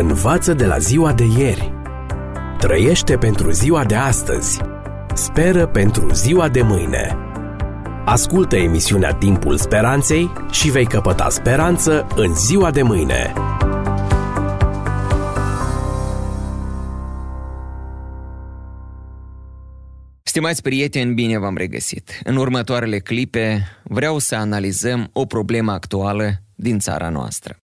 Învață de la ziua de ieri. Trăiește pentru ziua de astăzi. Speră pentru ziua de mâine. Ascultă emisiunea Timpul Speranței și vei căpăta speranță în ziua de mâine. Stimați prieteni, bine v-am regăsit. În următoarele clipe vreau să analizăm o problemă actuală din țara noastră.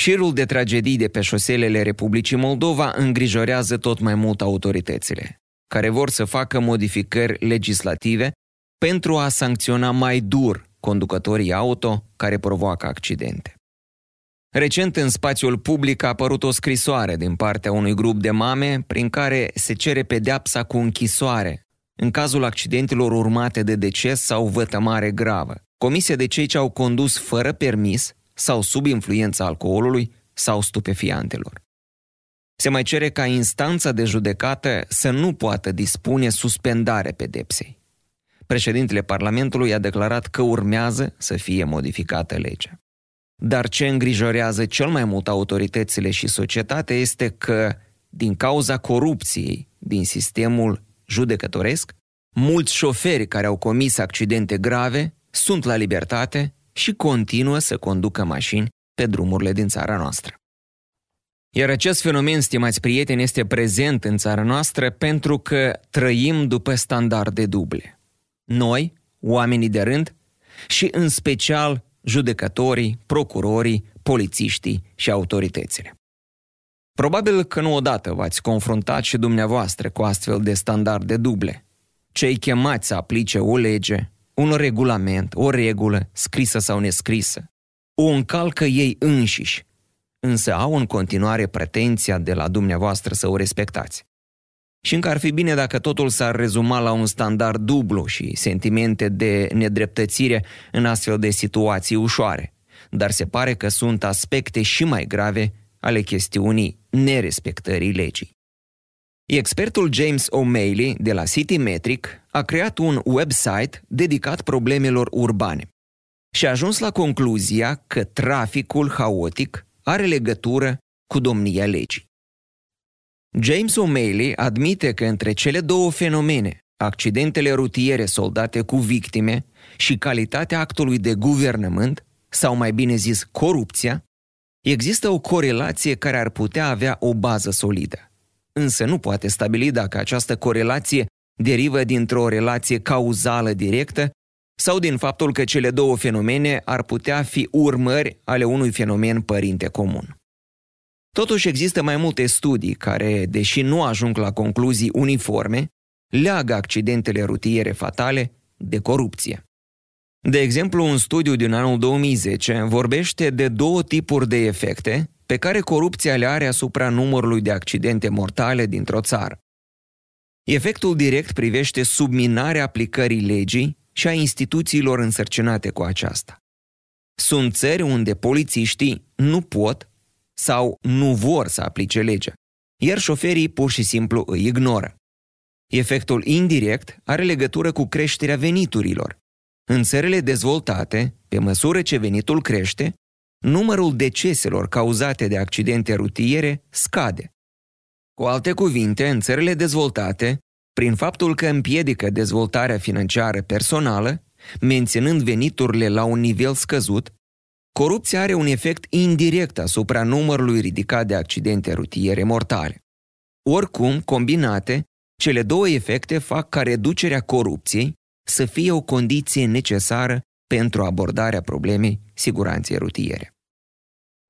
Șirul de tragedii de pe șoselele Republicii Moldova îngrijorează tot mai mult autoritățile, care vor să facă modificări legislative pentru a sancționa mai dur conducătorii auto care provoacă accidente. Recent, în spațiul public a apărut o scrisoare din partea unui grup de mame prin care se cere pedeapsa cu închisoare în cazul accidentelor urmate de deces sau vătămare gravă, comisie de cei ce au condus fără permis sau sub influența alcoolului sau stupefiantelor. Se mai cere ca instanța de judecată să nu poată dispune suspendare pedepsei. Președintele Parlamentului a declarat că urmează să fie modificată legea. Dar ce îngrijorează cel mai mult autoritățile și societatea este că, din cauza corupției din sistemul judecătoresc, mulți șoferi care au comis accidente grave sunt la libertate și continuă să conducă mașini pe drumurile din țara noastră. Iar acest fenomen, stimați prieteni, este prezent în țara noastră pentru că trăim după standarde duble. Noi, oamenii de rând, și în special judecătorii, procurorii, polițiștii și autoritățile. Probabil că nu odată v-ați confruntat și dumneavoastră cu astfel de standarde duble. Cei chemați să aplice o lege, un regulament, o regulă, scrisă sau nescrisă. O încalcă ei înșiși, însă au în continuare pretenția de la dumneavoastră să o respectați. Și încă ar fi bine dacă totul s-ar rezuma la un standard dublu și sentimente de nedreptățire în astfel de situații ușoare. Dar se pare că sunt aspecte și mai grave ale chestiunii nerespectării legii. Expertul James O'Malley de la Citymetric a creat un website dedicat problemelor urbane și a ajuns la concluzia că traficul haotic are legătură cu domnia legii. James O'Malley admite că între cele două fenomene, accidentele rutiere soldate cu victime și calitatea actului de guvernământ, sau mai bine zis corupția, există o corelație care ar putea avea o bază solidă însă nu poate stabili dacă această corelație derivă dintr-o relație cauzală directă sau din faptul că cele două fenomene ar putea fi urmări ale unui fenomen părinte comun. Totuși există mai multe studii care, deși nu ajung la concluzii uniforme, leagă accidentele rutiere fatale de corupție. De exemplu, un studiu din anul 2010 vorbește de două tipuri de efecte pe care corupția le are asupra numărului de accidente mortale dintr-o țară. Efectul direct privește subminarea aplicării legii și a instituțiilor însărcinate cu aceasta. Sunt țări unde polițiștii nu pot sau nu vor să aplice legea, iar șoferii pur și simplu îi ignoră. Efectul indirect are legătură cu creșterea veniturilor. În țările dezvoltate, pe măsură ce venitul crește, numărul deceselor cauzate de accidente rutiere scade. Cu alte cuvinte, în țările dezvoltate, prin faptul că împiedică dezvoltarea financiară personală, menținând veniturile la un nivel scăzut, corupția are un efect indirect asupra numărului ridicat de accidente rutiere mortale. Oricum, combinate, cele două efecte fac ca reducerea corupției să fie o condiție necesară pentru abordarea problemei siguranței rutiere.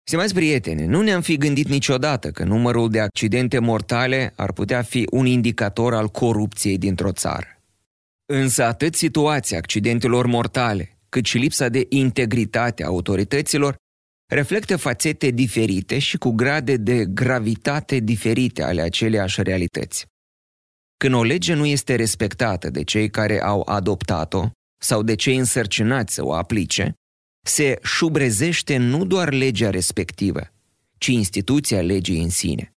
Stimați prieteni, nu ne-am fi gândit niciodată că numărul de accidente mortale ar putea fi un indicator al corupției dintr-o țară. Însă atât situația accidentelor mortale, cât și lipsa de integritate a autorităților reflectă fațete diferite și cu grade de gravitate diferite ale aceleiași realități. Când o lege nu este respectată de cei care au adoptat-o sau de cei însărcinați să o aplice, se șubrezește nu doar legea respectivă, ci instituția legii în sine.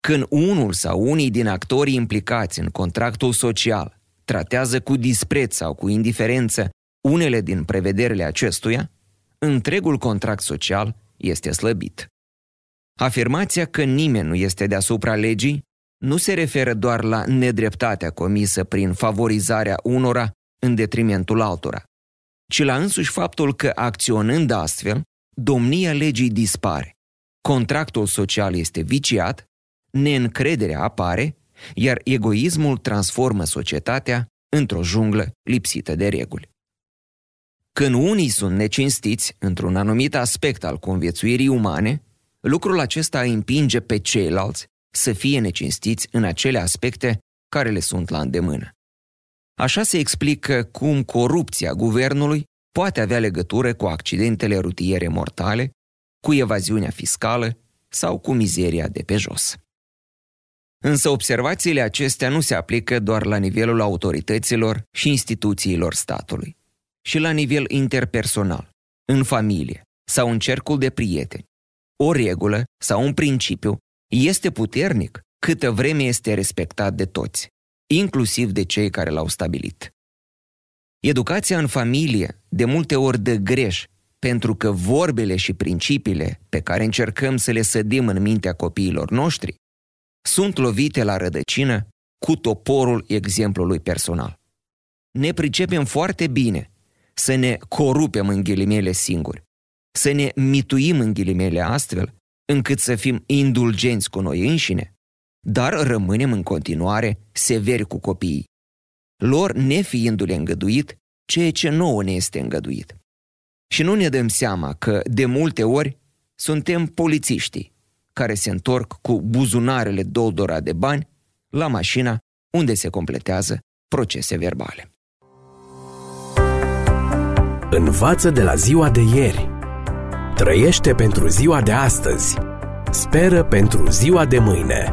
Când unul sau unii din actorii implicați în contractul social tratează cu dispreț sau cu indiferență unele din prevederile acestuia, întregul contract social este slăbit. Afirmația că nimeni nu este deasupra legii nu se referă doar la nedreptatea comisă prin favorizarea unora în detrimentul altora, ci la însuși faptul că acționând astfel, domnia legii dispare, contractul social este viciat, neîncrederea apare, iar egoismul transformă societatea într-o junglă lipsită de reguli. Când unii sunt necinstiți într-un anumit aspect al conviețuirii umane, lucrul acesta împinge pe ceilalți să fie necinstiți în acele aspecte care le sunt la îndemână. Așa se explică cum corupția guvernului poate avea legătură cu accidentele rutiere mortale, cu evaziunea fiscală sau cu mizeria de pe jos. Însă observațiile acestea nu se aplică doar la nivelul autorităților și instituțiilor statului, și la nivel interpersonal, în familie sau în cercul de prieteni. O regulă sau un principiu este puternic câtă vreme este respectat de toți, inclusiv de cei care l-au stabilit. Educația în familie de multe ori dă greș pentru că vorbele și principiile pe care încercăm să le sădim în mintea copiilor noștri sunt lovite la rădăcină cu toporul exemplului personal. Ne pricepem foarte bine să ne corupem în ghilimele singuri, să ne mituim în ghilimele astfel, încât să fim indulgenți cu noi înșine, dar rămânem în continuare severi cu copiii, lor nefiindu-le îngăduit ceea ce nouă ne este îngăduit. Și nu ne dăm seama că, de multe ori, suntem polițiștii care se întorc cu buzunarele doldora de bani la mașina unde se completează procese verbale. Învață de la ziua de ieri. Trăiește pentru ziua de astăzi. Speră pentru ziua de mâine.